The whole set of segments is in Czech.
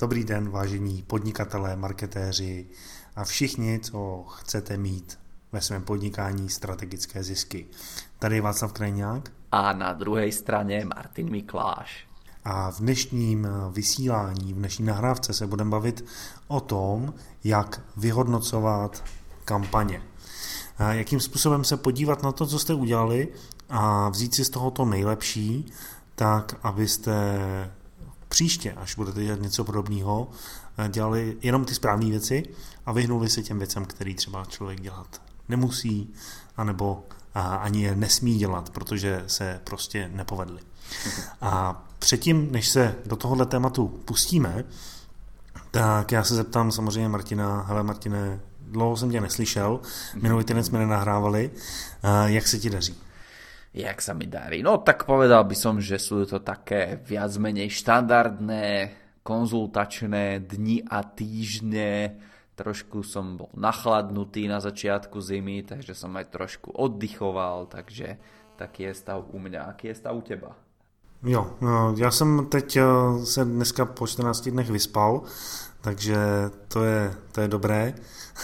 Dobrý den, vážení podnikatelé, marketéři a všichni, co chcete mít ve svém podnikání strategické zisky. Tady je Václav Krajňák. A na druhé straně Martin Mikláš. A v dnešním vysílání, v dnešní nahrávce se budeme bavit o tom, jak vyhodnocovat kampaně. Jakým způsobem se podívat na to, co jste udělali a vzít si z toho to nejlepší, tak abyste příště, až budete dělat něco podobného, eh, dělali jenom ty správné věci a vyhnuli se těm věcem, který třeba člověk dělat nemusí, anebo ani je nesmí dělat, protože se prostě nepovedly. A předtím, než se do tohohle tématu pustíme, tak já se zeptám samozřejmě Martina, hele Martine, dlouho jsem tě neslyšel, minulý týden jsme nenahrávali, eh, jak se ti daří? Jak sa mi darí. No tak povedal by som, že sú to také viac menej štandardné konzultačné dni a týždne. Trošku som bol nachladnutý na začiatku zimy, takže som aj trošku oddychoval, takže taký je stav u mňa. Aký je stav u teba? Jo, no, já jsem teď eh, se dneska po 14 dnech vyspal, takže to je, to je dobré,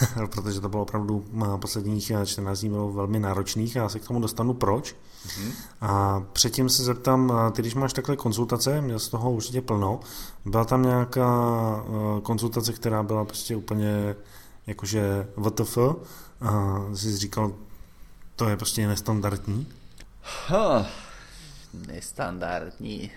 protože to bylo opravdu eh, posledních 14 dní bylo velmi náročných a já se k tomu dostanu proč. Mm-hmm. A předtím se zeptám, ty když máš takhle konzultace, měl z toho určitě plno, byla tam nějaká eh, konzultace, která byla prostě úplně jakože WTF a jsi říkal, to je prostě nestandardní? Huh nestandardní.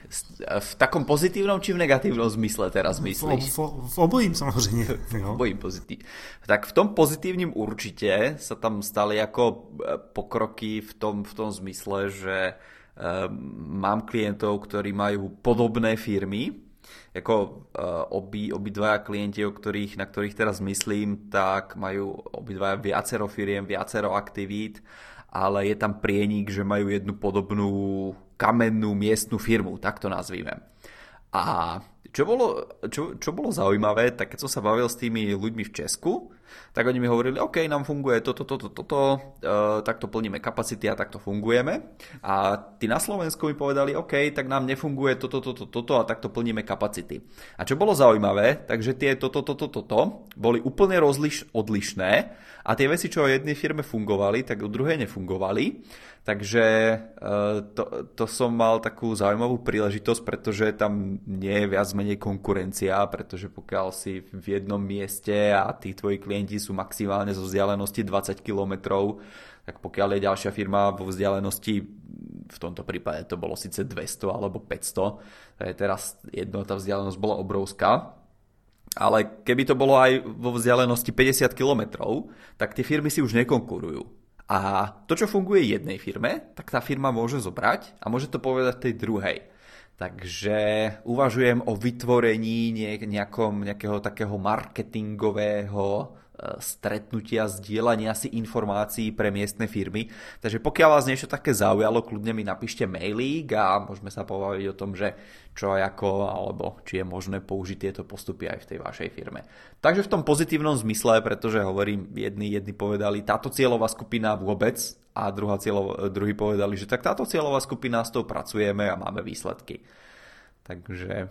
V takom pozitívnom či v negatívnom zmysle teraz myslíš? V, v, v obojím samozřejmě. v obojím pozitív. Tak v tom pozitívním určitě sa tam stali jako e, pokroky v tom, v tom zmysle, že um, mám klientov, ktorí majú podobné firmy, jako uh, obi, obidvaja klienti, o ktorých, na ktorých teraz myslím, tak majú obidvaja viacero firiem, viacero aktivít, ale je tam prienik, že majú jednu podobnú kamennú miestnu firmu, tak to nazvíme. A čo bolo, čo, čo bolo zaujímavé, tak keď som sa bavil s tými ľuďmi v Česku, tak oni mi hovorili, OK, nám funguje toto, toto, toto, to, uh, takto plníme kapacity a takto fungujeme. A tí na Slovensku mi povedali, OK, tak nám nefunguje toto, toto, toto a takto plníme kapacity. A čo bolo zaujímavé, takže tie toto, toto, toto boli úplne rozliš, odlišné a tie veci, čo o jednej firme fungovali, tak u druhej nefungovali. Takže eh, to, to som mal takú zaujímavú príležitosť, pretože tam nie je viac menej konkurencia, pretože pokiaľ si v jednom mieste a tí tvoji klienti sú maximálne zo vzdialenosti 20 km, tak pokiaľ je ďalšia firma vo vzdialenosti, v tomto prípade to bolo síce 200 alebo 500, je teraz jedno, tá vzdialenosť bola obrovská, ale keby to bolo aj vo vzdialenosti 50 km, tak tie firmy si už nekonkurujú a to, čo funguje jednej firme, tak tá firma môže zobrať a môže to povedať tej druhej. Takže uvažujem o vytvorení nejakom, nejakého takého marketingového stretnutia, zdieľania si informácií pre miestne firmy. Takže pokiaľ vás niečo také zaujalo, kľudne mi napíšte mailík a môžeme sa pobaviť o tom, že čo ako, alebo či je možné použiť tieto postupy aj v tej vašej firme. Takže v tom pozitívnom zmysle, pretože hovorím, jedni, jedni povedali, táto cieľová skupina vôbec a druhá cieľov, druhý povedali, že tak táto cieľová skupina s tou pracujeme a máme výsledky. Takže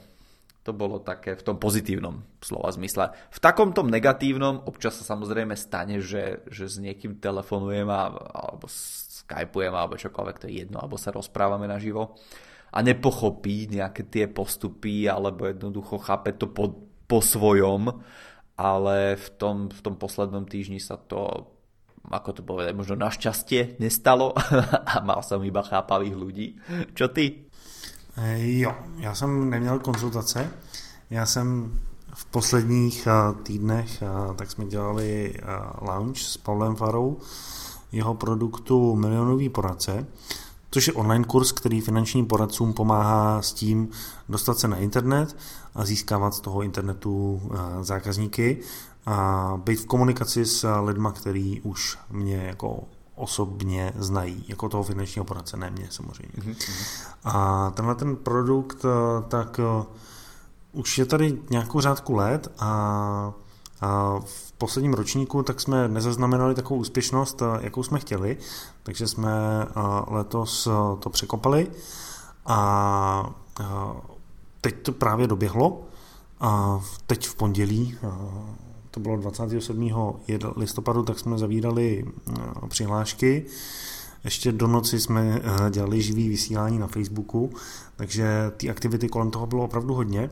to bolo také v tom pozitívnom slova zmysle. V takom tom negatívnom občas sa samozrejme stane, že, že s niekým telefonujem a, alebo skypujem alebo čokoľvek, to je jedno, alebo sa rozprávame naživo a nepochopí nejaké tie postupy alebo jednoducho chápe to po, po svojom, ale v tom, v tom poslednom týždni sa to ako to povedať, možno našťastie nestalo a mal som iba chápavých ľudí. Čo ty? Eh, jo, já jsem neměl konzultace. Já jsem v posledních eh, týdnech, eh, tak jsme dělali launch s Pavlem Farou, jeho produktu Milionový poradce, což je online kurz, který finančním poradcům pomáhá s tím dostat se na internet a získávat z toho internetu zákazníky a být v komunikaci s lidma, který už mě jako osobně znají, jako toho finančního poradce, ne mě samozřejmě. Mm-hmm. A tenhle ten produkt, eh, tak uh, už je tady nějakou řádku let a, a v posledním ročníku tak jsme nezaznamenali takovou úspěšnost, uh, jakou jsme chtěli, takže jsme letos to překopali a teď to právě doběhlo, A teď v pondělí, to bylo 27. listopadu, tak jsme zavírali přihlášky. Ještě do noci jsme dělali živý vysílání na Facebooku, takže ty aktivity kolem toho bylo opravdu hodně.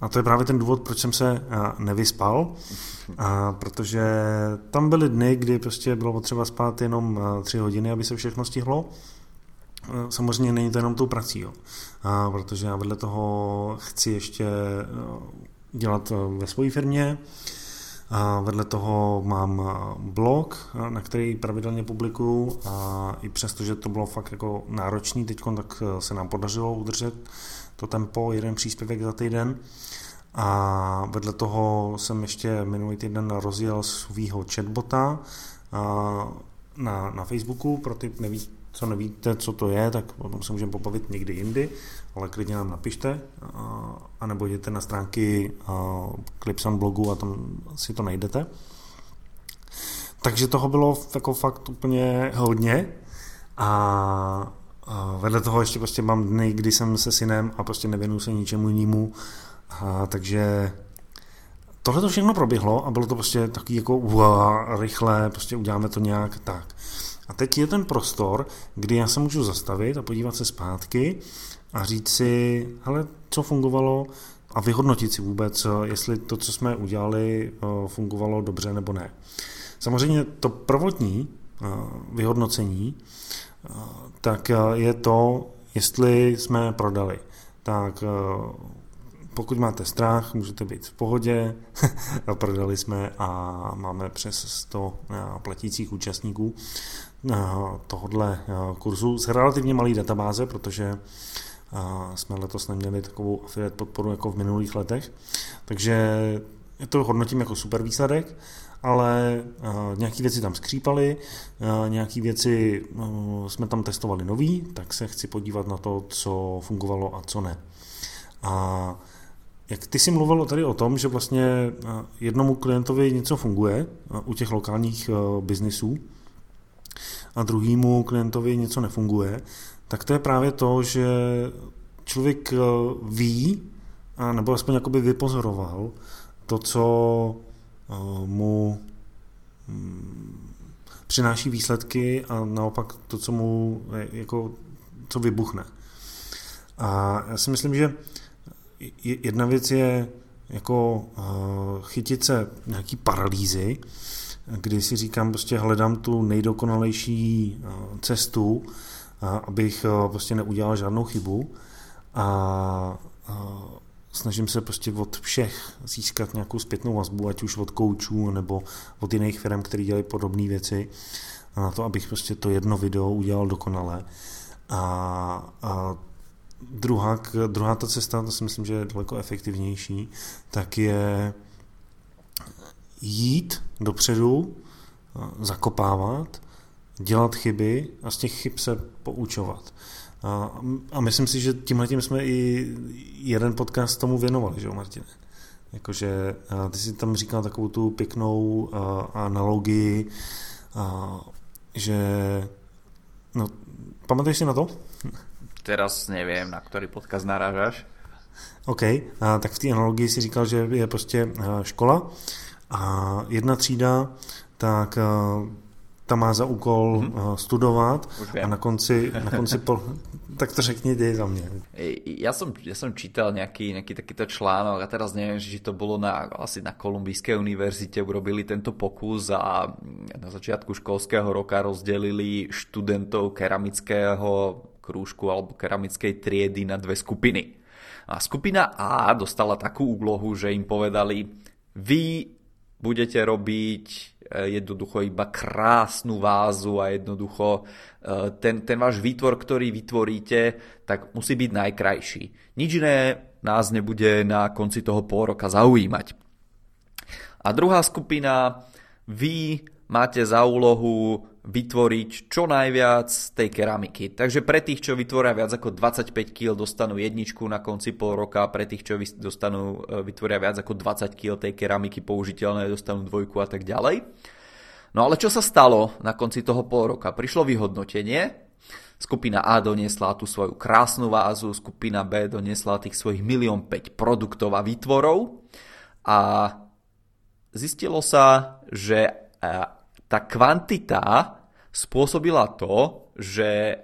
A to je právě ten důvod, proč jsem se nevyspal, a protože tam byly dny, kdy prostě bylo potřeba spát jenom tři hodiny, aby se všechno stihlo. Samozřejmě není to jenom tou prací, jo. A protože já vedle toho chci ještě dělat ve své firmě, a vedle toho mám blog, na který pravidelně publikuju a i přesto, že to bylo fakt jako náročný teď, tak se nám podařilo udržet to tempo, jeden příspěvek za týden. A vedle toho jsem ještě minulý týden rozjel svého chatbota na, na Facebooku, pro ty, neví, co nevíte, co to je, tak o tom se můžeme pobavit někdy jindy, ale klidně nám napište, anebo jděte na stránky Clipson blogu a tam si to najdete. Takže toho bylo jako fakt úplně hodně a vedle toho ještě prostě mám dny, kdy jsem se synem a prostě nevěnuju se ničemu jinému, takže tohle to všechno proběhlo a bylo to prostě takový jako uá, rychle, prostě uděláme to nějak tak. A teď je ten prostor, kdy já se můžu zastavit a podívat se zpátky a říct si, hele, co fungovalo a vyhodnotit si vůbec, jestli to, co jsme udělali, fungovalo dobře nebo ne. Samozřejmě to prvotní vyhodnocení, tak je to, jestli jsme prodali. Tak pokud máte strach, můžete být v pohodě. Prodali jsme a máme přes 100 platících účastníků tohohle kurzu z relativně malý databáze, protože jsme letos neměli takovou affiliate podporu jako v minulých letech. Takže to hodnotím jako super výsledek, ale nějaké věci tam skřípaly, nějaké věci jsme tam testovali nový, tak se chci podívat na to, co fungovalo a co ne. A jak ty jsi mluvil tady o tom, že vlastně jednomu klientovi něco funguje u těch lokálních biznisů, a druhému klientovi něco nefunguje, tak to je právě to, že člověk eh, ví, a nebo aspoň jakoby vypozoroval to, co eh, mu mm, přináší výsledky a naopak to, co mu jako, co vybuchne. A já si myslím, že jedna věc je jako eh, chytit se nějaký paralýzy, kdy si říkám, prostě hledám tu nejdokonalejší eh, cestu, eh, abych eh, prostě neudělal žádnou chybu a snažím se prostě od všech získat nějakou zpětnou vazbu, ať už od koučů nebo od jiných firm, který dělají podobné věci, na to, abych prostě to jedno video udělal dokonale. A, a druhá, druhá ta cesta, to si myslím, že je daleko efektivnější, tak je jít dopředu, zakopávat, dělat chyby a z těch chyb se poučovat. A, a myslím si, že tímhle tím jsme i jeden podcast tomu věnovali, že jo, Martine? Jakože ty si tam říkal takovou tu pěknou a, analogii, a, že no, pamatuješ si na to? Teraz nevím, na který podcast narážáš. OK, a, tak v té analogii si říkal, že je prostě škola a jedna třída, tak eh, ta má za úkol mm-hmm. studovat a na konci, na konci po, tak to řekni dej za mě. Ja som, ja som čítal nejaký, nejaký takýto článok a teraz neviem, či to bolo na, asi na Kolumbijskej univerzite, urobili tento pokus a na začiatku školského roka rozdelili študentov keramického krúžku alebo keramickej triedy na dve skupiny. A skupina A dostala takú úlohu, že im povedali, vy budete robiť eh, jednoducho iba krásnu vázu a jednoducho eh, ten, ten váš výtvor, ktorý vytvoríte, tak musí byť najkrajší. Nič iné nás nebude na konci toho pol roka zaujímať. A druhá skupina, vy máte za úlohu vytvoriť čo najviac tej keramiky. Takže pre tých, čo vytvoria viac ako 25 kg, dostanú jedničku na konci pol roka, pre tých, čo dostanú, e, vytvoria viac ako 20 kg tej keramiky použiteľné, dostanú dvojku a tak ďalej. No ale čo sa stalo na konci toho pol roka? Prišlo vyhodnotenie Skupina A doniesla tú svoju krásnu vázu, skupina B doniesla tých svojich milión 5 produktov a výtvorov a zistilo sa, že e, tá kvantita spôsobila to, že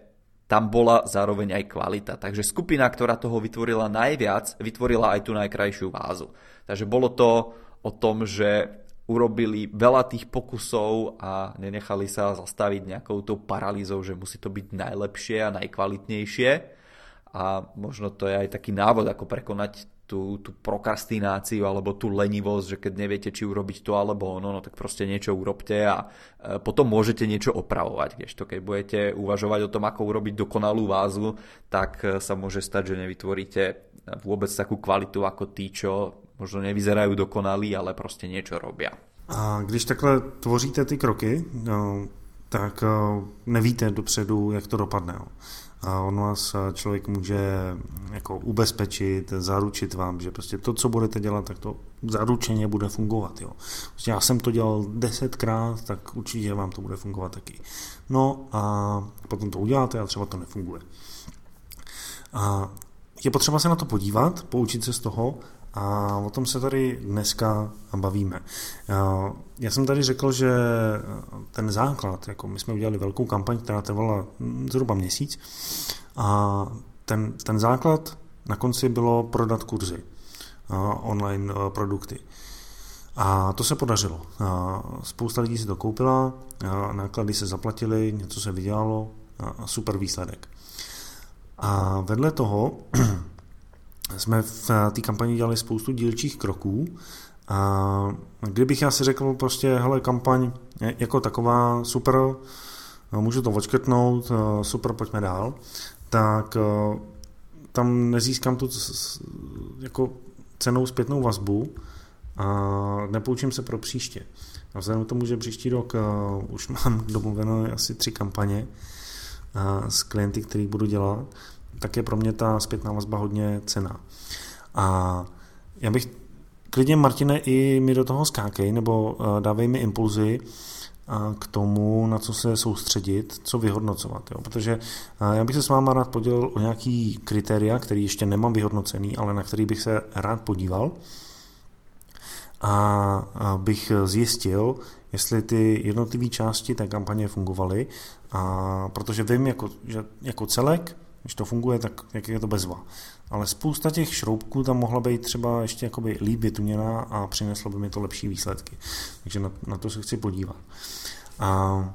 tam bola zároveň aj kvalita. Takže skupina, ktorá toho vytvorila najviac, vytvorila aj tú najkrajšiu vázu. Takže bolo to o tom, že urobili veľa tých pokusov a nenechali sa zastaviť nejakou tou paralýzou, že musí to byť najlepšie a najkvalitnejšie. A možno to je aj taký návod, ako prekonať tú, tú prokrastináciu alebo tú lenivosť, že keď neviete, či urobiť to alebo ono, no tak proste niečo urobte a e, potom môžete niečo opravovať. to keď budete uvažovať o tom, ako urobiť dokonalú vázu, tak e, sa môže stať, že nevytvoríte vôbec takú kvalitu ako tí, čo možno nevyzerajú dokonalí, ale prostě niečo robia. A když takhle tvoříte ty kroky, no, tak nevíte dopředu, jak to dopadne. A on vás člověk může jako ubezpečit, zaručit vám, že prostě to, co budete dělat, tak to zaručeně bude fungovat. Jo. Prostě já jsem to dělal desetkrát, tak určitě vám to bude fungovat taky. No a potom to uděláte a třeba to nefunguje. A je potřeba se na to podívat, poučit se z toho a o tom se tady dneska bavíme. Já jsem tady řekl, že ten základ, jako my jsme udělali velkou kampaň, která trvala zhruba měsíc, a ten, ten základ na konci bylo prodat kurzy, online produkty. A to se podařilo. Spousta lidí si to koupila, náklady se zaplatily, něco se vydělalo, super výsledek. A vedle toho jsme v té kampani dělali spoustu dílčích kroků a kdybych já si řekl prostě, hele, kampaň jako taková, super, můžu to odškrtnout, super, pojďme dál, tak tam nezískám tu jako cenou zpětnou vazbu a nepoučím se pro příště. A vzhledem k tomu, že příští rok už mám domluveno asi tři kampaně s klienty, který budu dělat, tak je pro mě ta zpětná vazba hodně cená. A já bych klidně, Martine, i mi do toho skákej, nebo eh, dávej mi impulzy eh, k tomu, na co se soustředit, co vyhodnocovat. Jo? Protože eh, já bych se s váma rád podělil o nějaký kritéria, který ještě nemám vyhodnocený, ale na který bych se rád podíval a bych zjistil, jestli ty jednotlivé části té kampaně fungovaly, a protože vím jako, že jako celek když to funguje, tak jak je to bezva. Ale spousta těch šroubků tam mohla být třeba ještě jakoby líp vytuněná a přineslo by mi to lepší výsledky. Takže na, na to se chci podívat. A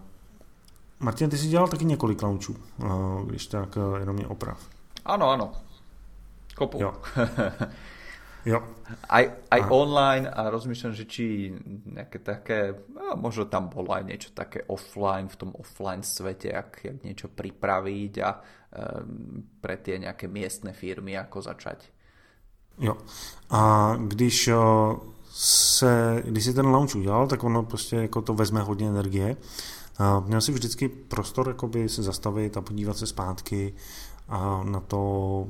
Martin, ty jsi dělal taky několik launchů, když tak jenom mě oprav. Ano, ano. Kopu. Jo. Jo. Aj, aj online a rozmýšľam, že či nejaké také, no, možno tam bolo aj niečo také offline, v tom offline svete, jak, jak niečo pripraviť a pre tie nejaké miestne firmy, ako začať. Jo. A když se, když si ten launch udělal, tak ono prostě jako to vezme hodně energie. A měl si vždycky prostor jakoby se zastavit a podívat se zpátky a na to,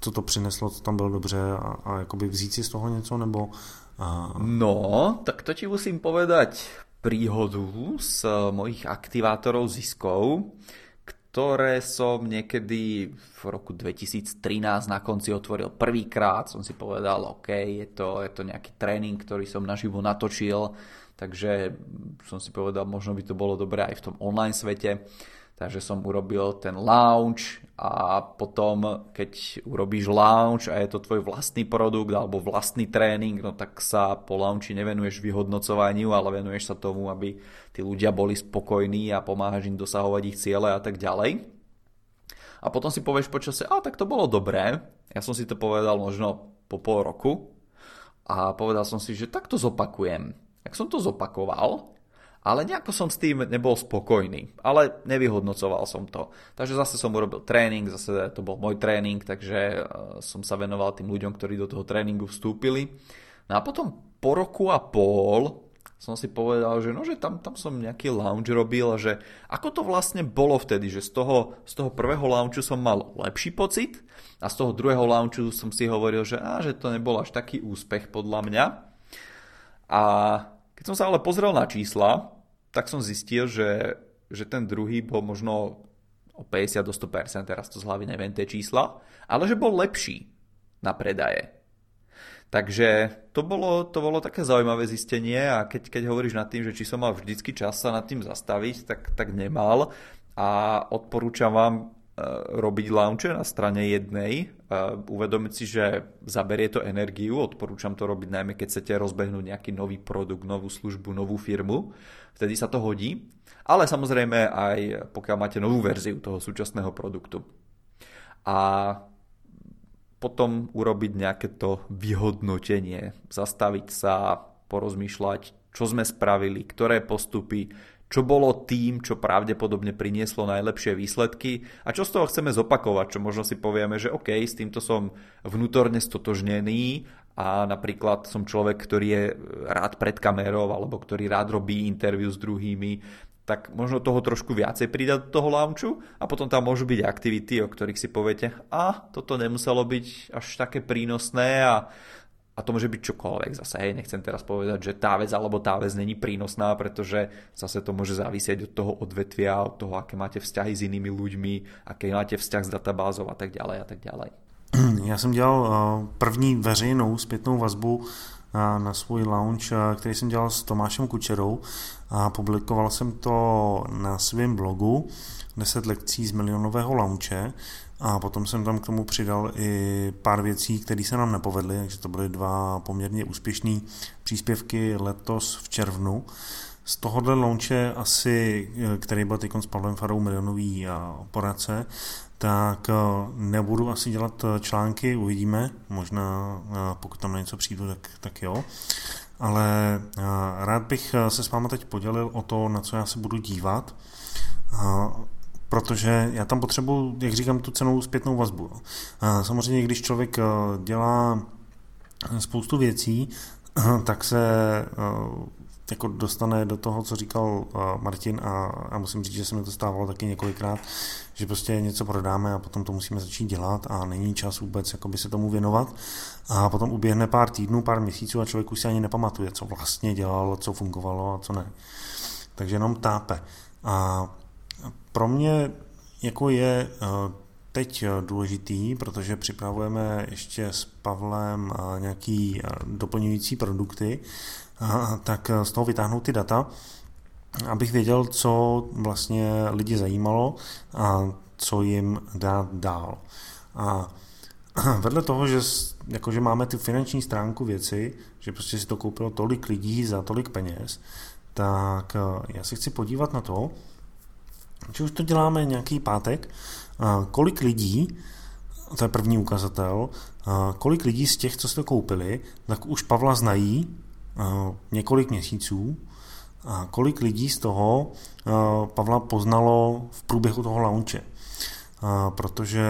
co to přineslo, co tam bylo dobře a, a jakoby vzít si z toho něco, nebo... A... No, tak to ti musím povedať príhodu z mojich aktivátorov ziskov, ktoré som niekedy v roku 2013 na konci otvoril prvýkrát. Som si povedal, OK, je to, je to nejaký tréning, ktorý som naživo natočil, takže som si povedal, možno by to bolo dobré aj v tom online svete. Takže som urobil ten launch a potom, keď urobíš launch a je to tvoj vlastný produkt alebo vlastný tréning, no tak sa po launchi nevenuješ vyhodnocovaniu, ale venuješ sa tomu, aby tí ľudia boli spokojní a pomáhaš im dosahovať ich ciele a tak ďalej. A potom si povieš počase, a tak to bolo dobré. Ja som si to povedal možno po pol roku a povedal som si, že tak to zopakujem. Jak som to zopakoval, ale nejako som s tým nebol spokojný, ale nevyhodnocoval som to. Takže zase som urobil tréning, zase to bol môj tréning, takže e, som sa venoval tým ľuďom, ktorí do toho tréningu vstúpili. No a potom po roku a pol som si povedal, že no, že tam, tam som nejaký lounge robil a že ako to vlastne bolo vtedy, že z toho, z toho prvého lounge som mal lepší pocit a z toho druhého lounge som si hovoril, že, á, že to nebol až taký úspech podľa mňa. A keď som sa ale pozrel na čísla, tak som zistil, že, že ten druhý bol možno o 50 do 100%, teraz to z hlavy neviem tie čísla, ale že bol lepší na predaje. Takže to bolo, to bolo také zaujímavé zistenie a keď, keď hovoríš nad tým, že či som mal vždycky čas sa nad tým zastaviť, tak, tak nemal a odporúčam vám robiť launche na strane jednej, uvedomiť si, že zaberie to energiu, odporúčam to robiť najmä keď chcete rozbehnúť nejaký nový produkt, novú službu, novú firmu, vtedy sa to hodí, ale samozrejme aj pokiaľ máte novú verziu toho súčasného produktu. A potom urobiť nejaké to vyhodnotenie, zastaviť sa, porozmýšľať, čo sme spravili, ktoré postupy, čo bolo tým, čo pravdepodobne prinieslo najlepšie výsledky a čo z toho chceme zopakovať, čo možno si povieme, že OK, s týmto som vnútorne stotožnený a napríklad som človek, ktorý je rád pred kamerou alebo ktorý rád robí interview s druhými, tak možno toho trošku viacej pridať do toho launchu a potom tam môžu byť aktivity, o ktorých si poviete, a toto nemuselo byť až také prínosné a, a to môže byť čokoľvek zase, hej, nechcem teraz povedať, že tá vec alebo tá vec není prínosná, pretože zase to môže závisieť od toho odvetvia, od toho, aké máte vzťahy s inými ľuďmi, aké máte vzťah s databázou a tak ďalej a tak ďalej. Já jsem dělal eh, první veřejnou zpětnou vazbu na svůj launch, který jsem dělal s Tomášem Kučerou a publikoval jsem to na svém blogu 10 lekcí z milionového launche a potom jsem tam k tomu přidal i pár věcí, které se nám nepovedly, takže to byly dva poměrně úspěšné příspěvky letos v červnu. Z tohohle launche asi, který byl teď s Pavlem Farou milionový poradce, tak eh, nebudu asi dělat eh, články, uvidíme, možná eh, pokud tam na něco přijdu, tak, tak jo. Ale rád bych se s vámi teď podělil o to, na co já se budu dívat, protože já tam potřebuji, jak říkám, tu cenou zpětnou vazbu. Samozřejmě, když člověk dělá spoustu věcí, tak se jako dostane do toho, co říkal Martin a, a musím říct, že se mi to stávalo taky několikrát, že prostě něco prodáme a potom to musíme začít dělat a není čas vůbec jakoby se tomu věnovat a potom uběhne pár týdnů, pár měsíců a člověk už si ani nepamatuje, co vlastně dělal, co fungovalo a co ne. Takže jenom tápe. A pro mě jako je uh, teď důležitý, protože připravujeme ještě s Pavlem uh, nějaký doplňující produkty, tak z toho vytáhnout ty data, abych věděl, co vlastně lidi zajímalo a co jim dát dál. A vedle toho, že jakože máme tu finanční stránku věci, že prostě si to koupilo tolik lidí za tolik peněz, tak eh, já se chci podívat na to, že už to děláme nějaký pátek, kolik lidí, to je první ukazatel, kolik lidí z těch, co to koupili, tak už Pavla znají několik měsíců a kolik lidí z toho Pavla poznalo v průběhu toho launche. Protože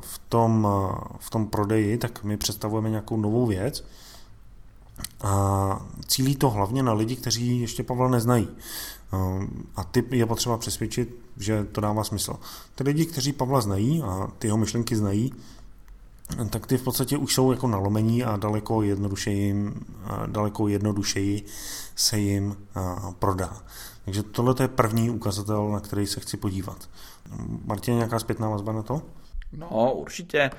v tom, v tom prodeji tak my představujeme nějakou novou věc a cílí to hlavně na lidi, kteří ještě Pavla neznají. A ty je potřeba přesvědčit, že to dává smysl. Ty lidi, kteří Pavla znají a ty jeho myšlenky znají, tak ty v podstatě už jsou jako nalomení a daleko jednodušeji, daleko jednodušeji se jim prodá. Takže tohle je první ukazatel, na který se chci podívat. Martin, nějaká zpětná vazba na to? No, určitě.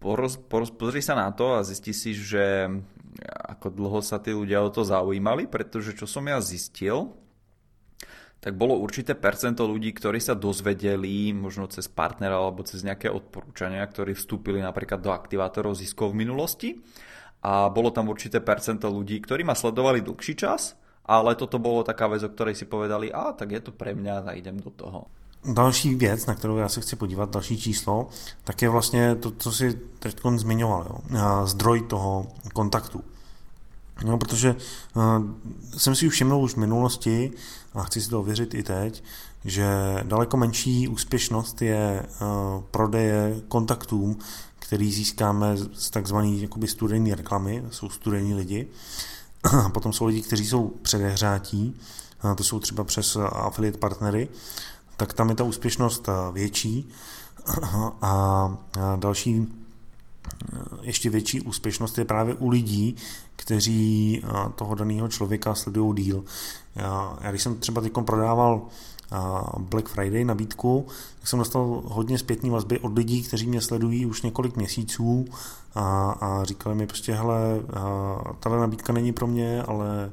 Poroz, poroz, pozri sa na to a zisti si, že ako dlho sa tí ľudia o to zaujímali, pretože čo som ja zistil, tak bolo určité percento ľudí, ktorí sa dozvedeli možno cez partnera alebo cez nejaké odporúčania, ktorí vstúpili napríklad do aktivátorov ziskov v minulosti. A bolo tam určité percento ľudí, ktorí ma sledovali dlhší čas, ale toto bolo taká vec, o ktorej si povedali, a tak je to pre mňa a idem do toho. Další věc, na kterou já se chci podívat, další číslo, tak je vlastně to, co si teď zmiňoval, jo? zdroj toho kontaktu. No, protože uh, jsem si už všiml už v minulosti, a chci si to ověřit i teď, že daleko menší úspěšnost je uh, prodeje kontaktům, který získáme z takzvaný jakoby studený reklamy, jsou studení lidi. Potom jsou lidi, kteří jsou předehřátí, to jsou třeba přes affiliate partnery, tak tam je ta úspěšnost větší. A další ještě větší úspěšnost je právě u lidí, kteří toho daného člověka sledují díl. Já, já když jsem třeba teď prodával Black Friday nabídku, tak jsem dostal hodně zpětní vazby od lidí, kteří mě sledují už několik měsíců a, a říkali mi prostě, hele, tahle nabídka není pro mě, ale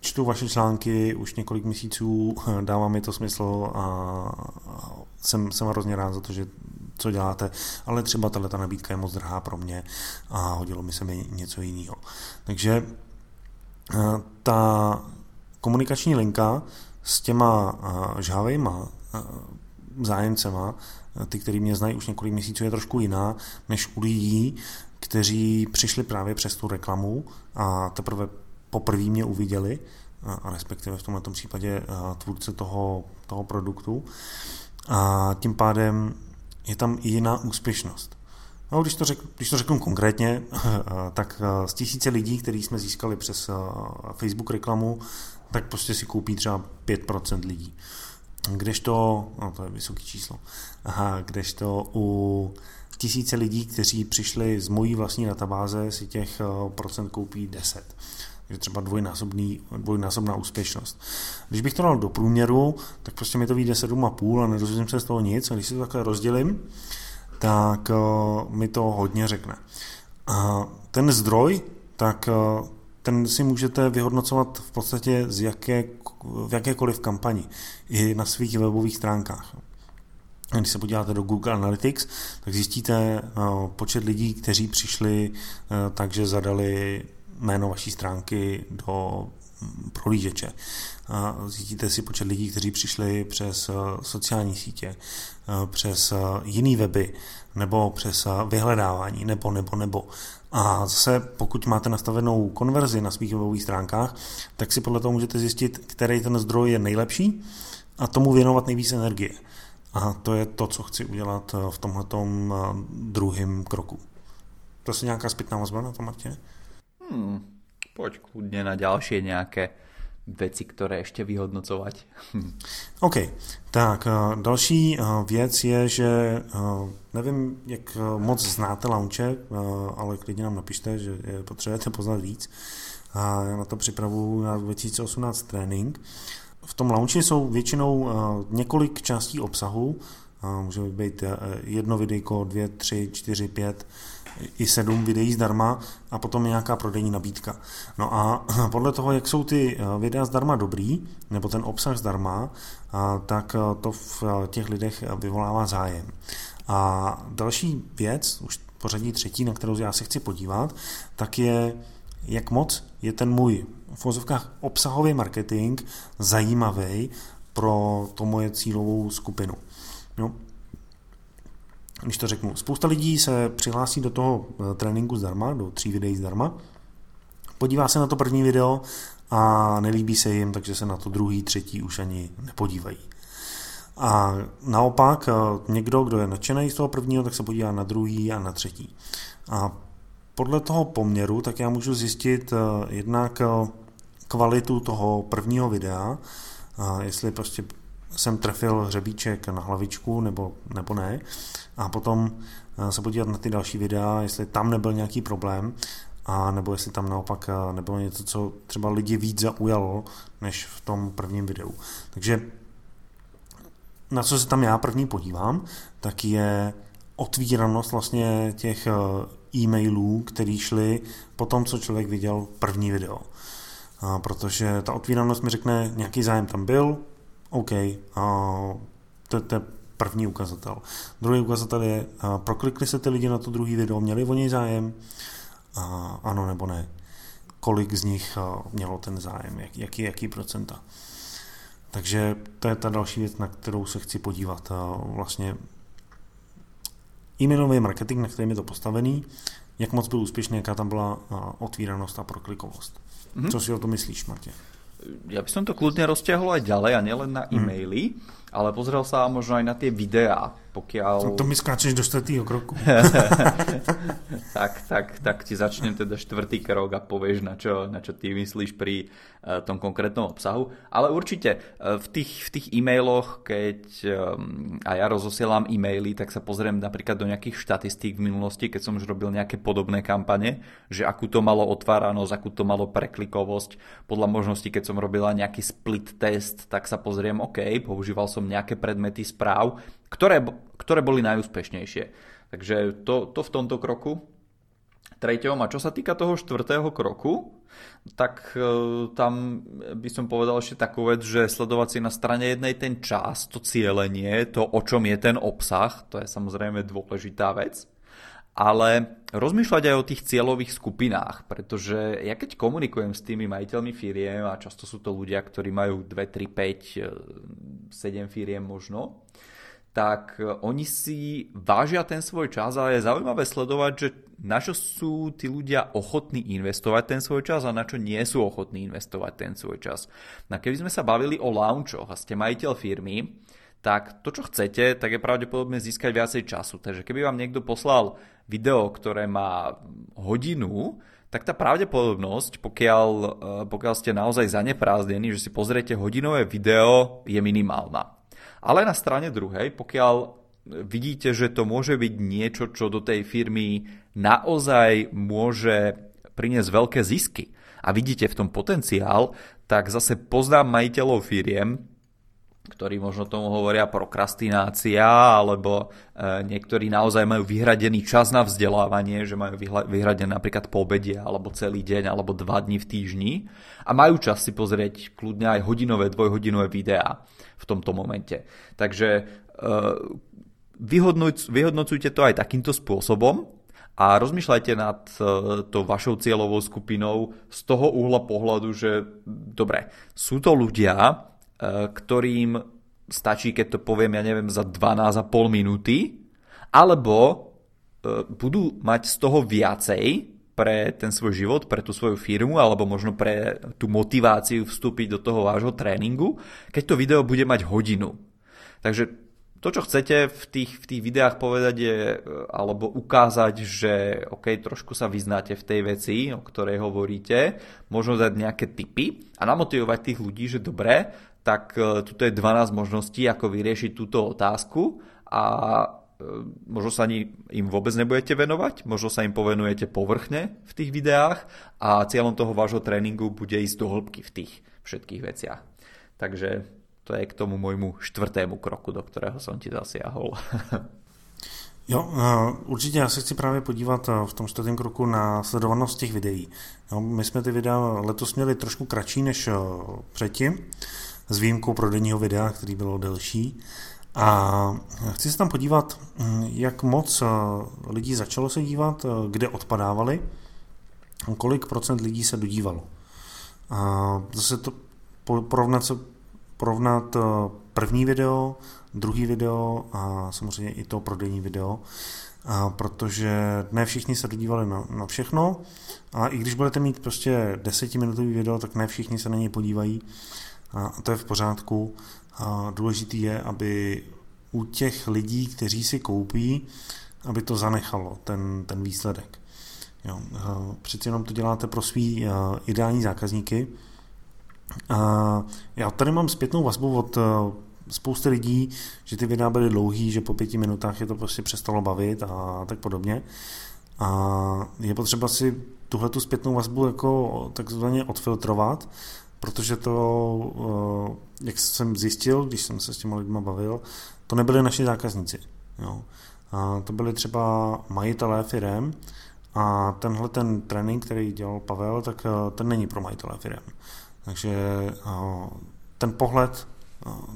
čtu vaše články už několik měsíců, dává mi to smysl a jsem, jsem hrozně rád za to, že co děláte, ale třeba tahle ta nabídka je moc drahá pro mě a hodilo mi se mi něco jiného. Takže eh, ta komunikační linka s těma eh, žhavejma eh, zájemcema, ty, který mě znají už několik měsíců, je trošku jiná, než u lidí, kteří přišli právě přes tu reklamu a teprve poprvé mě uviděli, a respektive v tomto případě tvůrce toho, toho produktu. A tím pádem je tam i jiná úspěšnost. No, když to, řek, když to řeknu konkrétně, tak z tisíce lidí, který jsme získali přes Facebook reklamu, tak prostě si koupí třeba 5% lidí. Kdežto, no to je vysoké číslo, aha, kdežto u tisíce lidí, kteří přišli z mojí vlastní databáze, si těch procent koupí 10 je třeba dvojnásobný, dvojnásobná úspěšnost. Když bych to dal do průměru, tak prostě mi to vyjde 7,5 a nedozvím se z toho nic. A když si to takhle rozdělím, tak uh, mi to hodně řekne. A ten zdroj, tak uh, ten si můžete vyhodnocovat v podstatě z jaké, v jakékoliv kampani, i na svých webových stránkách. Když se podíváte do Google Analytics, tak zjistíte uh, počet lidí, kteří přišli takže zadali jméno vaší stránky do prohlížeče. Zjistíte si počet lidí, kteří přišli přes eh, sociální sítě, eh, přes eh, jiný weby, nebo přes vyhledávání, nebo, nebo, nebo. A zase, pokud máte nastavenou konverzi na svých webových stránkách, tak si podle toho můžete zjistit, který ten zdroj je nejlepší a tomu věnovat nejvíce energie. A to je to, co chci udělat v tomhle druhém kroku. To je nějaká zpětná vazba na to, Martine? Hmm, poď kľudne na ďalšie nejaké věci, které ještě vyhodnocovat. OK, tak eh, další eh, věc je, že eh, nevím, jak moc znáte launche, ale klidně nám napište, že je potřebujete poznat víc. Já na to připravuju na 2018 trénink. V tom launchi jsou většinou několik částí obsahu, může být jedno videjko, dvě, tři, čtyři, pět, i sedm videí zdarma a potom nějaká prodejní nabídka. No a podle toho, jak jsou ty eh, videa zdarma dobrý, nebo ten obsah zdarma, eh, tak eh, to v těch lidech vyvolává zájem. A další věc, už pořadí třetí, na kterou já se chci podívat, tak je, jak moc je ten můj v vozovkách obsahový marketing zajímavý pro to moje cílovou skupinu. No, když to řeknu, spousta lidí se přihlásí do toho eh, tréninku zdarma, do tří videí zdarma, podívá se na to první video a nelíbí se jim, takže se na to druhý, třetí už ani nepodívají. A naopak eh, někdo, kdo je nadšený z toho prvního, tak se podívá na druhý a na třetí. A podle toho poměru tak já můžu zjistit eh, jednak kvalitu toho prvního videa, jestli prostě jsem trefil hřebíček na hlavičku nebo, nebo ne a potom eh, se podívat na ty další videa, jestli tam nebyl nějaký problém a nebo jestli tam naopak eh, nebylo něco, co třeba lidi víc zaujalo, než v tom prvním videu. Takže na co se tam já první podívám, tak je otvíranost vlastně těch eh, e-mailů, které šly po tom, co člověk viděl první video. Protože ta otvíranost mi řekne, nějaký zájem tam byl, OK, to, to je první ukazatel. Druhý ukazatel je, proklikli se ty lidi na to druhý video, měli o něj zájem, a, ano nebo ne. Kolik z nich mělo ten zájem, jak, jaký, jaký procenta. Takže to je ta další věc, na kterou se chci podívat. Vlastně e-mailový marketing, na kterém je to postavený, jak moc byl úspěšný, jaká tam byla otvíranost a proklikovost. Mm-hmm. Co si o to myslíš, Martě? Ja by som to kľudne rozťahol aj ďalej a nielen na mhm. e-maily, mm. ale pozrel sa možno aj na tie videá, pokiaľ... No to mi skáčeš do čtvrtého kroku. tak, tak, tak ti začnem teda štvrtý krok a povieš, na čo, na čo ty myslíš pri uh, tom konkrétnom obsahu. Ale určite uh, v tých, v tých e-mailoch, keď um, a ja rozosielam e-maily, tak sa pozriem napríklad do nejakých štatistík v minulosti, keď som už robil nejaké podobné kampane, že akú to malo otváranosť, akú to malo preklikovosť. Podľa možnosti, keď som robila nejaký split test, tak sa pozriem, OK, používal som nejaké predmety správ, ktoré, ktoré boli najúspešnejšie. Takže to, to v tomto kroku. Treťom, a čo sa týka toho štvrtého kroku, tak e, tam by som povedal ešte takú vec, že sledovať si na strane jednej ten čas, to cieľenie, to o čom je ten obsah, to je samozrejme dôležitá vec ale rozmýšľať aj o tých cieľových skupinách, pretože ja keď komunikujem s tými majiteľmi firiem a často sú to ľudia, ktorí majú 2, 3, 5, 7 firiem možno, tak e, oni si vážia ten svoj čas, ale je zaujímavé sledovať, že na čo sú tí ľudia ochotní investovať ten svoj čas a na čo nie sú ochotní investovať ten svoj čas. No keby sme sa bavili o launchoch a ste majiteľ firmy, tak to, čo chcete, tak je pravdepodobne získať viacej času. Takže keby vám niekto poslal video, ktoré má hodinu, tak tá pravdepodobnosť, pokiaľ, e, pokiaľ ste naozaj zaneprázdnení, že si pozriete hodinové video, je minimálna. Ale na strane druhej, pokiaľ vidíte, že to môže byť niečo, čo do tej firmy naozaj môže priniesť veľké zisky a vidíte v tom potenciál, tak zase poznám majiteľov firiem, ktorí možno tomu hovoria prokrastinácia, alebo e, niektorí naozaj majú vyhradený čas na vzdelávanie, že majú vyhradený napríklad po obede, alebo celý deň, alebo dva dní v týždni a majú čas si pozrieť kľudne aj hodinové, dvojhodinové videá v tomto momente. Takže e, vyhodnocujte to aj takýmto spôsobom a rozmýšľajte nad e, tou vašou cieľovou skupinou z toho uhla pohľadu, že dobre, sú to ľudia, ktorým stačí, keď to poviem, ja neviem, za 12,5 minúty, alebo eh, budú mať z toho viacej pre ten svoj život, pre tú svoju firmu, alebo možno pre tú motiváciu vstúpiť do toho vášho tréningu, keď to video bude mať hodinu. Takže to, čo chcete v tých, v tých videách povedať je, eh, alebo ukázať, že OK, trošku sa vyznáte v tej veci, o ktorej hovoríte, možno dať nejaké tipy a namotivovať tých ľudí, že dobre, tak e, tuto je 12 možností, ako vyriešiť túto otázku a e, možno sa ani im vôbec nebudete venovať, možno sa im povenujete povrchne v tých videách a cieľom toho vášho tréningu bude ísť do hĺbky v tých všetkých veciach. Takže to je k tomu môjmu štvrtému kroku, do ktorého som ti zasiahol. Jo, určitě já se chci právě podívat v tom čtvrtém kroku na sledovanost těch videí. Jo, my jsme ty videa letos měli trošku kratší než předtím, s výjimkou prodejního videa, který bylo delší. A chci se tam podívat, hm, jak moc eh, lidí začalo se dívat, eh, kde odpadávali, kolik procent lidí se dodívalo. A zase to porovnat, porovnat eh, první video, druhý video a samozřejmě i to prodejní video, a protože ne všichni se dodívali na, na všechno a i když budete mít prostě desetiminutový video, tak ne všichni se na něj podívají a to je v pořádku. A důležitý je, aby u těch lidí, kteří si koupí, aby to zanechalo, ten, ten výsledek. Jo. Přeci jenom to děláte pro svý ideální zákazníky. A já tady mám zpětnou vazbu od spousty lidí, že ty videa byly dlouhý, že po pěti minutách je to prostě přestalo bavit a tak podobně. A je potřeba si tuhle tu zpětnou vazbu jako takzvaně odfiltrovat protože to, eh, jak jsem zjistil, když jsem se s těma lidma bavil, to nebyli naši zákazníci. Jo. A to byli třeba majitelé firem a tenhle ten trénink, který dělal Pavel, tak eh, ten není pro majitelé firem. Takže eh, ten pohled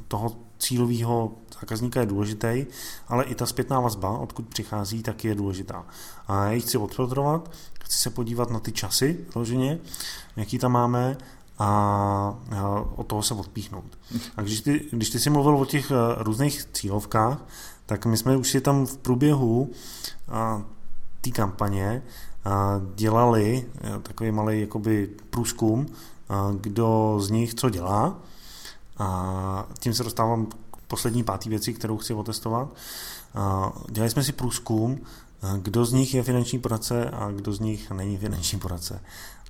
toho cílového zákazníka je důležitý, ale i ta zpětná vazba, odkud přichází, tak je důležitá. A já ji chci odfiltrovat, chci se podívat na ty časy vloženě, jaký tam máme a od toho se odpíchnout. A když ty, když ty jsi mluvil o těch eh, různých cílovkách, tak my jsme už si tam v průběhu té kampaně dělali eh, takový malý jakoby průzkum, kdo z nich co dělá. A tím se dostávám poslední pátý věci, kterou chci otestovat. Dělali jsme si průzkum, kdo z nich je finanční poradce a kdo z nich není finanční poradce.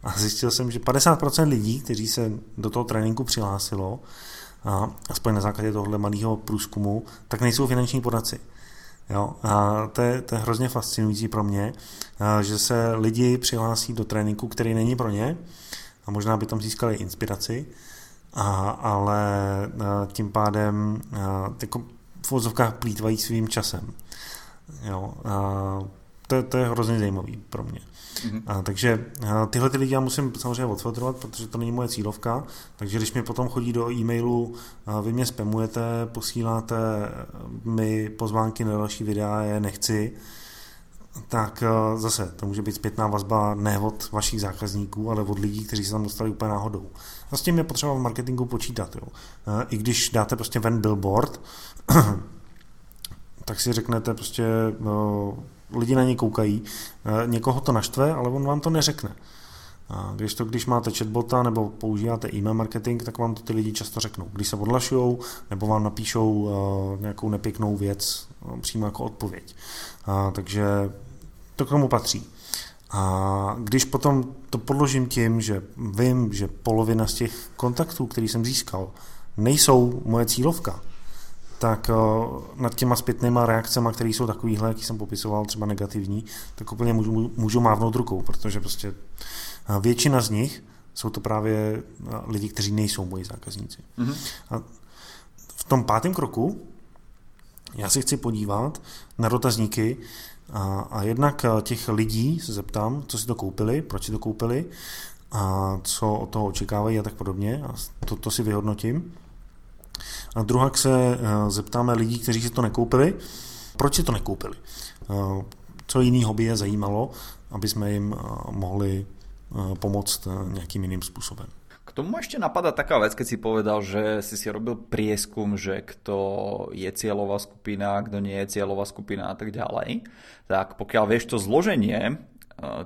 A zjistil jsem, že 50% lidí, kteří se do toho tréninku přihlásilo, a aspoň na základě tohohle malého průzkumu, tak nejsou finanční poradci. Jo? A to, je, to je hrozně fascinující pro mě, že se lidi přihlásí do tréninku, který není pro ně a možná by tam získali inspiraci, a, ale tím pádem jako v vozovkách plítvají svým časem. Jo? A to, to je hrozně zajímavý pro mě. Mm-hmm. A, takže a, tyhle ty lidi já musím samozřejmě odfiltrovat, protože to není moje cílovka, takže když mi potom chodí do e-mailu, a vy mě spamujete, posíláte mi pozvánky na další videa, je nechci, tak a, zase to může být zpětná vazba ne od vašich zákazníků, ale od lidí, kteří se tam dostali úplně náhodou. A s tím je potřeba v marketingu počítat. Jo. A, I když dáte prostě ven billboard, tak si řeknete prostě, no, lidi na ně koukají, eh, někoho to naštve, ale on vám to neřekne. A když to, když máte chatbota nebo používáte e-mail marketing, tak vám to ty lidi často řeknou. Když se odlašují, nebo vám napíšou uh, nějakou nepěknou věc uh, přímo jako odpověď. Uh, takže to k tomu patří. A když potom to podložím tím, že vím, že polovina z těch kontaktů, který jsem získal, nejsou moje cílovka, tak eh, nad těma zpětnýma reakcemi, které jsou takovýhle, jaký jsem popisoval, třeba negativní, tak úplně můžu, můžu mávnout rukou, protože prostě eh, většina z nich jsou to právě eh, lidi, kteří nejsou moji zákazníci. Mm-hmm. A v tom pátém kroku já si chci podívat na dotazníky a, a jednak těch lidí se zeptám, co si to koupili, proč si to koupili, a co od toho očekávají a tak podobně. A to, to si vyhodnotím. A druhá se eh, zeptáme lidí, kteří si to nekoupili, proč si to nekoupili. Eh, co jiného by je zajímalo, aby jsme jim eh, mohli pomoct nějakým jiným způsobem. K tomu ešte napadá taká vec, keď si povedal, že si si robil prieskum, že kto je cieľová skupina, kto nie je cieľová skupina a tak ďalej. Tak pokiaľ vieš to zloženie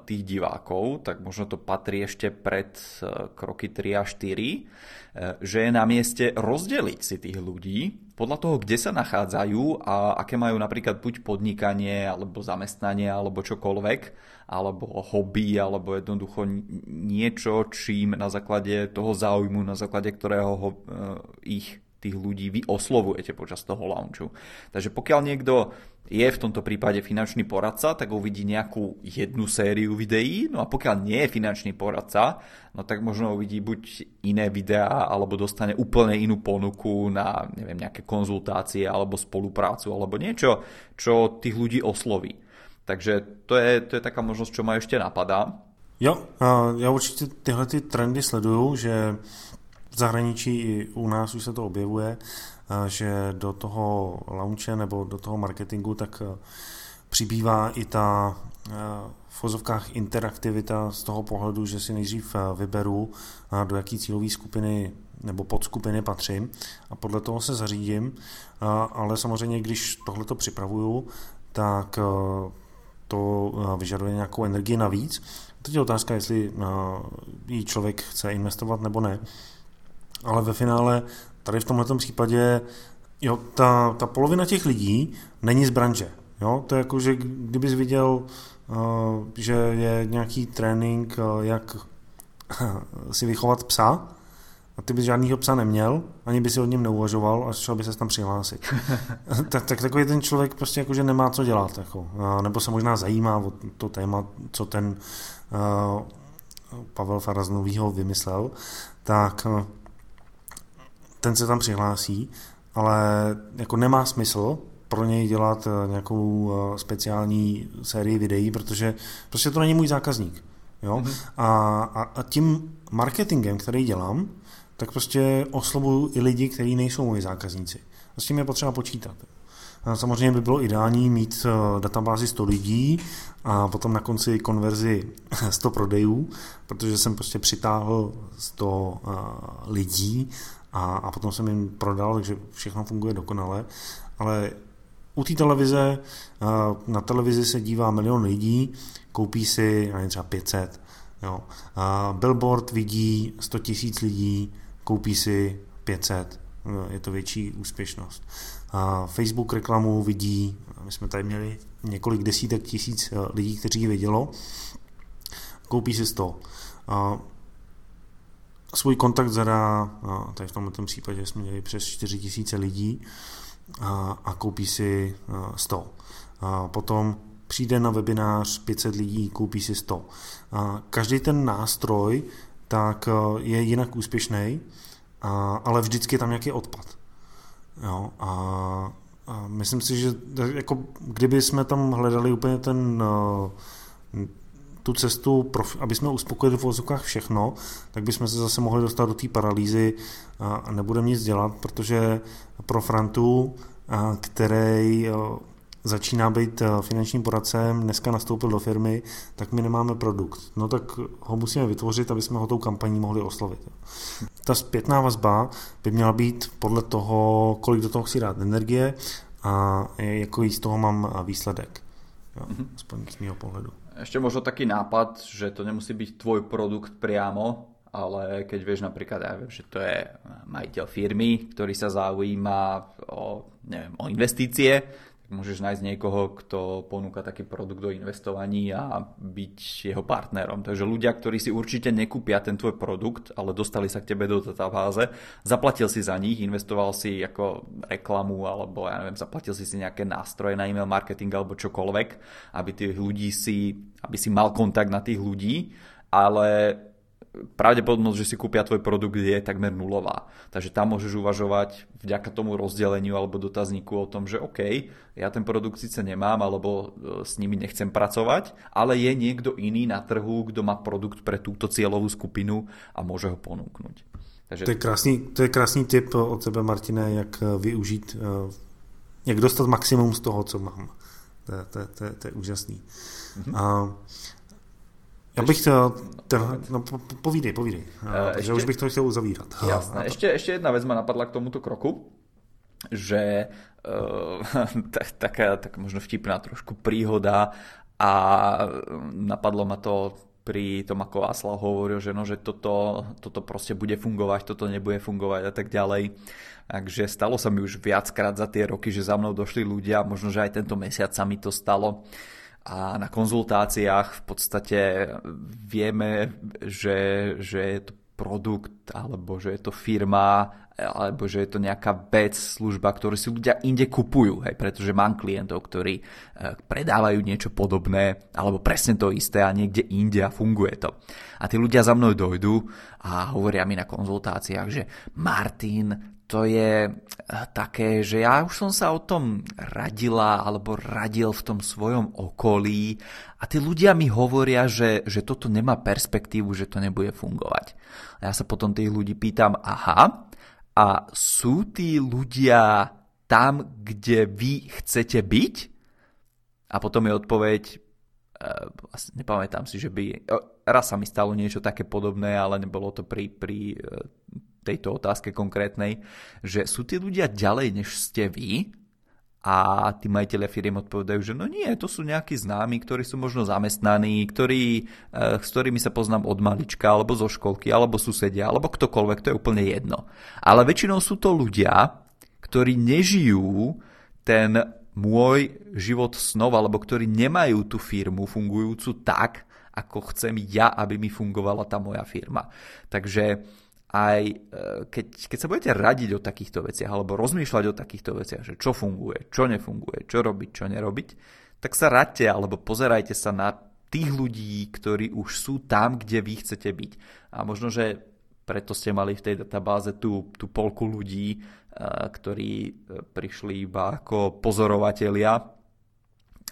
tých divákov, tak možno to patrí ešte pred kroky 3 a 4 že je na mieste rozdeliť si tých ľudí podľa toho, kde sa nachádzajú a aké majú napríklad buď podnikanie, alebo zamestnanie, alebo čokoľvek, alebo hobby, alebo jednoducho niečo, čím na základe toho záujmu, na základe ktorého ho, ich tých ľudí vy oslovujete počas toho launchu. Takže pokiaľ niekto je v tomto prípade finančný poradca, tak uvidí nejakú jednu sériu videí, no a pokiaľ nie je finančný poradca, no tak možno uvidí buď iné videá, alebo dostane úplne inú ponuku na neviem, nejaké konzultácie, alebo spoluprácu, alebo niečo, čo tých ľudí osloví. Takže to je, to je taká možnosť, čo ma ešte napadá. Jo, já určitě tyhle ty trendy sleduju, že zahraničí i u nás už se to objevuje, že do toho launche nebo do toho marketingu tak e, přibývá i ta e, v fozovkách interaktivita z toho pohledu, že si nejdřív vyberu, do jaký cílové skupiny nebo podskupiny patřím a podle toho se zařídím, ale samozřejmě, když tohle to připravuju, tak to vyžaduje nějakou energii navíc. Teď je otázka, jestli jí člověk chce investovat nebo ne ale ve finále tady v tomto případě jo, ta, ta polovina těch lidí není z branže. Jo? To je jako, že kdybys viděl, uh, že je nějaký trénink, uh, jak si vychovat psa, a ty bys žádnýho psa neměl, ani by si od něm neuvažoval a šel by se tam přihlásit. tak, tak takový ten člověk prostě jakože nemá co dělat. Jako. Nebo se možná zajímá o to téma, co ten uh, Pavel Faraz novýho vymyslel, tak ten se tam přihlásí, ale jako nemá smysl pro něj dělat eh, nějakou eh, speciální sérii videí, protože prostě to není můj zákazník. Jo? Mm-hmm. A, a, a tím marketingem, který dělám, tak prostě oslovuju i lidi, kteří nejsou moji zákazníci. A s tím je potřeba počítat. A samozřejmě by bylo ideální mít eh, databázi 100 lidí a potom na konci konverzi 100 prodejů, protože jsem prostě přitáhl 100 lidí a, a potom jsem jim prodal, takže všechno funguje dokonale. Ale u té televize, na televizi se dívá milion lidí, koupí si ani třeba 500. Jo. Billboard vidí 100 tisíc lidí, koupí si 500 je to větší úspěšnost. Facebook reklamu vidí, my jsme tady měli několik desítek tisíc lidí, kteří ji vidělo, koupí si z toho. Svůj kontakt zadá, tady v tomto případě jsme měli přes 4 tisíce lidí a koupí si 100. Potom přijde na webinář 500 lidí, koupí si 100. Každý ten nástroj tak je jinak úspěšný, ale vždycky je tam nějaký odpad. Jo, a, a myslím si, že jako kdyby jsme tam hledali úplně ten tu cestu, pro, aby jsme uspokojili v vozovkách všechno, tak bychom se zase mohli dostat do té paralýzy a nebudeme nic dělat, protože pro Frantu, který začíná být finančním poradcem, dneska nastoupil do firmy, tak my nemáme produkt. No tak ho musíme vytvořit, aby jsme ho tou kampaní mohli oslovit. Ta zpětná vazba by měla být podle toho, kolik do toho chci dát energie a jaký z toho mám výsledek. Jo, mm-hmm. aspoň z mého pohledu. Ešte možno taký nápad, že to nemusí byť tvoj produkt priamo, ale keď vieš napríklad, ja viem, že to je majiteľ firmy, ktorý sa zaujíma o, neviem, o investície, môžeš nájsť niekoho, kto ponúka taký produkt do investovaní a byť jeho partnerom. Takže ľudia, ktorí si určite nekúpia ten tvoj produkt, ale dostali sa k tebe do databáze, zaplatil si za nich, investoval si ako reklamu alebo ja neviem, zaplatil si si nejaké nástroje na email marketing alebo čokoľvek, aby tých ľudí si, aby si mal kontakt na tých ľudí, ale pravdepodobnosť, že si kúpia tvoj produkt je takmer nulová. Takže tam môžeš uvažovať vďaka tomu rozdeleniu alebo dotazníku o tom, že OK, ja ten produkt síce nemám alebo e, s nimi nechcem pracovať, ale je niekto iný na trhu, kto má produkt pre túto cieľovú skupinu a môže ho ponúknuť. Takže... To, je krásný, to je krásný tip od tebe, Martine, jak e, využít, e, jak dostat maximum z toho, co mám. To, to, to, to je úžasný. Mm-hmm. A já bych chtěl, ten, no povídej, povídej, uh, že už bych to chtěl uzavírat. Jasné, ještě, ještě jedna věc ma napadla k tomuto kroku, že uh, tak, taká, tak možno vtipná trošku príhoda a napadlo ma to pri tom, ako Václav hovoril, že, no, že toto, toto prostě bude fungovať, toto nebude fungovať a tak ďalej. Takže stalo sa mi už viackrát za tie roky, že za mnou došli ľudia, možno, že aj tento mesiac sa mi to stalo, uh, a na konzultáciách v podstate vieme, že, že je to produkt, alebo že je to firma, alebo že je to nejaká vec, služba, ktorú si ľudia inde kupujú, hej, pretože mám klientov, ktorí e, predávajú niečo podobné, alebo presne to isté a niekde inde a funguje to. A tí ľudia za mnou dojdú a hovoria mi na konzultáciách, že Martin, to je eh, také, že ja už som sa o tom radila alebo radil v tom svojom okolí a tí ľudia mi hovoria, že, že toto nemá perspektívu, že to nebude fungovať. A ja sa potom tých ľudí pýtam, aha, a sú tí ľudia tam, kde vy chcete byť? A potom je odpoveď, uh, nepamätám si, že by... Raz sa mi stalo niečo také podobné, ale nebolo to pri, pri tejto otázke konkrétnej, že sú tí ľudia ďalej, než ste vy, a tí majiteľia firiem odpovedajú, že no nie, to sú nejakí známi, ktorí sú možno zamestnaní, ktorí, eh, s ktorými sa poznám od malička, alebo zo školky, alebo susedia, alebo ktokoľvek, to je úplne jedno. Ale väčšinou sú to ľudia, ktorí nežijú ten môj život snov, alebo ktorí nemajú tú firmu fungujúcu tak, ako chcem ja, aby mi fungovala tá moja firma. Takže aj e, keď, keď sa budete radiť o takýchto veciach alebo rozmýšľať o takýchto veciach, že čo funguje, čo nefunguje, čo robiť, čo nerobiť, tak sa radte alebo pozerajte sa na tých ľudí, ktorí už sú tam, kde vy chcete byť. A možno, že preto ste mali v tej databáze tú, tú polku ľudí, e, ktorí e, prišli iba ako pozorovatelia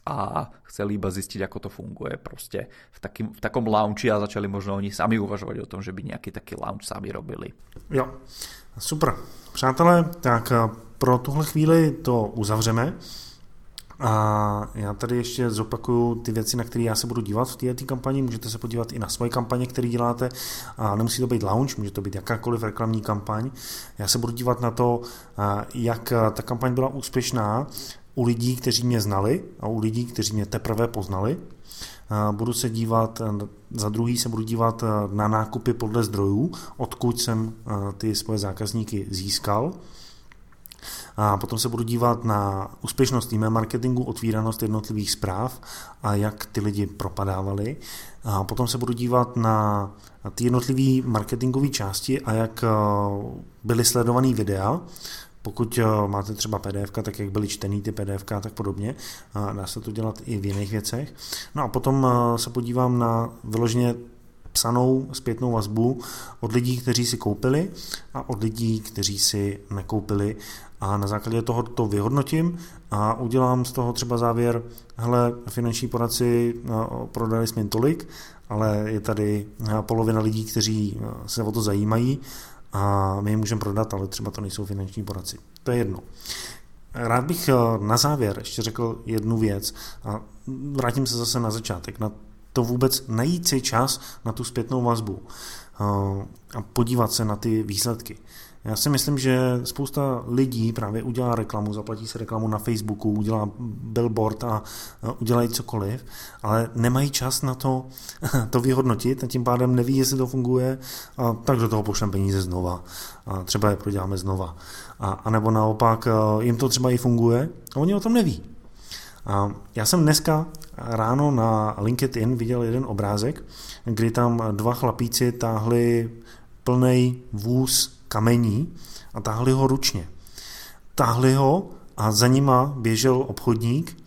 a chceli iba zistiť, ako to funguje proste v, takým, v takom launchi a začali možno oni sami uvažovať o tom, že by nejaký taký launch sami robili. Jo, super. Přátelé, tak eh, pro tuhle chvíli to uzavřeme. A já tady ještě zopakuju ty věci, na které já se budu dívat v této kampani. Můžete se podívat i na svoje kampaně, které děláte. A nemusí to být launch, může to být jakákoliv reklamní kampaň. Já se budu dívat na to, eh, jak ta kampaň byla úspěšná u lidí, kteří mě znali a u lidí, kteří mě teprve poznali. Budu se dívat, za druhý se budu dívat na nákupy podle zdrojů, odkud jsem ty svoje zákazníky získal. A potom se budu dívat na úspěšnost e marketingu, otvíranost jednotlivých zpráv a jak ty lidi propadávali. A potom se budu dívat na ty jednotlivé marketingové části a jak byly sledované videa pokud eh, máte třeba PDF, tak jak byly čtený ty PDF a tak podobně, dá se to dělat i v jiných věcech. No a potom eh, se podívám na vyloženě psanou zpětnou vazbu od lidí, kteří si koupili a od lidí, kteří si nekoupili a na základě toho to vyhodnotím a udělám z toho třeba závěr, hele, finanční poradci eh, prodali jsme tolik, ale je tady polovina lidí, kteří se o to zajímají a my je můžeme prodat, ale třeba to nejsou finanční poradci. To je jedno. Rád bych eh, na závěr ještě řekl jednu věc a vrátím se zase na začátek, na to vůbec najít si čas na tu zpětnou vazbu eh, a podívat se na ty výsledky. Já si myslím, že spousta lidí právě udělá reklamu, zaplatí se reklamu na Facebooku, udělá billboard a udělají cokoliv, ale nemají čas na to, to vyhodnotit a tím pádem neví, jestli to funguje, a tak do toho pošlem peníze znova. A třeba je proděláme znova. A, a nebo naopak jim to třeba i funguje a oni o tom neví. A já jsem dneska ráno na LinkedIn viděl jeden obrázek, kdy tam dva chlapíci táhli plný vůz kamení a táhli ho ručně. Táhli ho a za nima běžel obchodník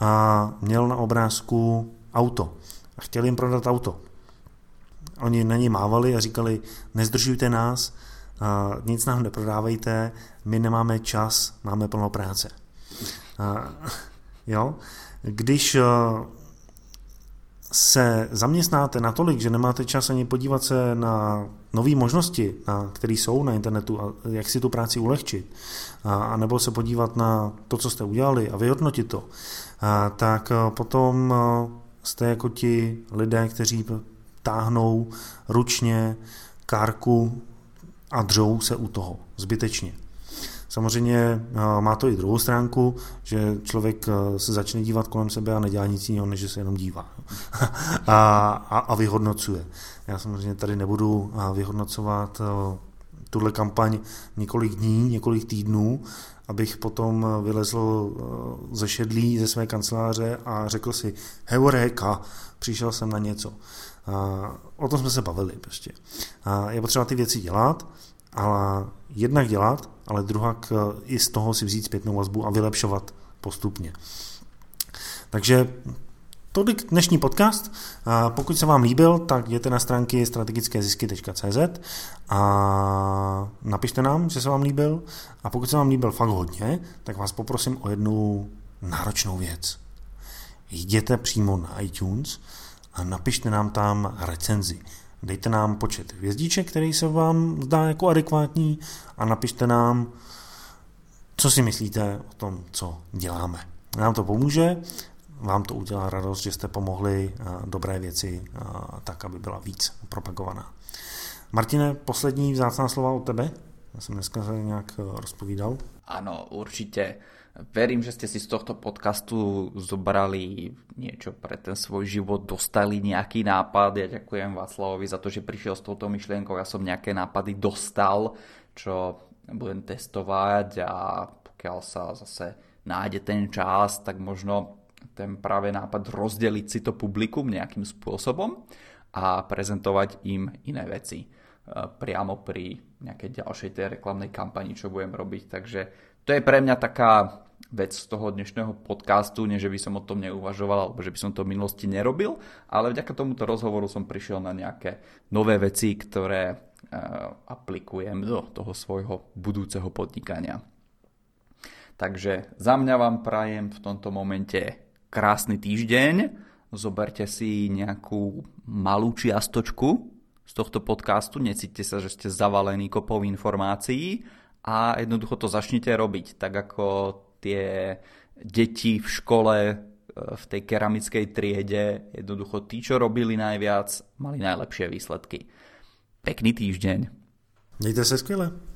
a měl na obrázku auto. A chtěl jim prodat auto. Oni na ně mávali a říkali, nezdržujte nás, nic nám neprodávejte, my nemáme čas, máme plno práce. A, jo? Když se zaměstnáte natolik, že nemáte čas ani podívat se na nové možnosti, které jsou na internetu a jak si tu práci ulehčit, a, nebo se podívat na to, co jste udělali a vyhodnotit to, tak potom jste jako ti lidé, kteří táhnou ručně kárku a dřou se u toho zbytečně. Samozřejmě eh, má to i druhou stránku, že člověk se začne dívat kolem sebe a nedělá nic jiného, než že se jenom dívá a, a, a vyhodnocuje. Já samozřejmě tady nebudu eh, vyhodnocovat tuhle kampaň několik dní, několik týdnů, abych potom vylezl ze šedlí ze své kanceláře a řekl si, heureka, přišel jsem na něco. O tom jsme se bavili prostě. Je potřeba ty věci dělat, ale jednak dělat, ale druhak eh, i z toho si vzít zpětnou vazbu a vylepšovat postupně. Takže tolik dnešní podcast. Pokud se vám líbil, tak jděte na stránky strategickézisky.cz a napište nám, že se vám líbil. A pokud se vám líbil fakt hodně, tak vás poprosím o jednu náročnou věc. Jděte přímo na iTunes a napište nám tam recenzi. Dejte nám počet hvězdíček, který se vám zdá jako adekvátní a napište nám, co si myslíte o tom, co děláme. Nám to pomůže, vám to udělá radost, že jste pomohli eh, dobré věci eh, tak, aby byla víc propagovaná. Martine, poslední vzácná slova od tebe? Já jsem dneska se nějak eh, rozpovídal. Ano, určitě. Verím, že ste si z tohto podcastu zobrali niečo pre ten svoj život, dostali nejaký nápad. Ja ďakujem Václavovi za to, že prišiel s touto myšlienkou. Ja som nejaké nápady dostal, čo budem testovať a pokiaľ sa zase nájde ten čas, tak možno ten práve nápad rozdeliť si to publikum nejakým spôsobom a prezentovať im iné veci e, priamo pri nejakej ďalšej tej reklamnej kampani, čo budem robiť. Takže to je pre mňa taká vec z toho dnešného podcastu, nie že by som o tom neuvažoval, alebo že by som to v minulosti nerobil, ale vďaka tomuto rozhovoru som prišiel na nejaké nové veci, ktoré uh, aplikujem do toho svojho budúceho podnikania. Takže za mňa vám prajem v tomto momente krásny týždeň, zoberte si nejakú malú čiastočku z tohto podcastu, necíte sa, že ste zavalení kopou informácií a jednoducho to začnite robiť, tak ako tie deti v škole, e, v tej keramickej triede, jednoducho tí, čo robili najviac, mali najlepšie výsledky. Pekný týždeň. Mějte se skvěle.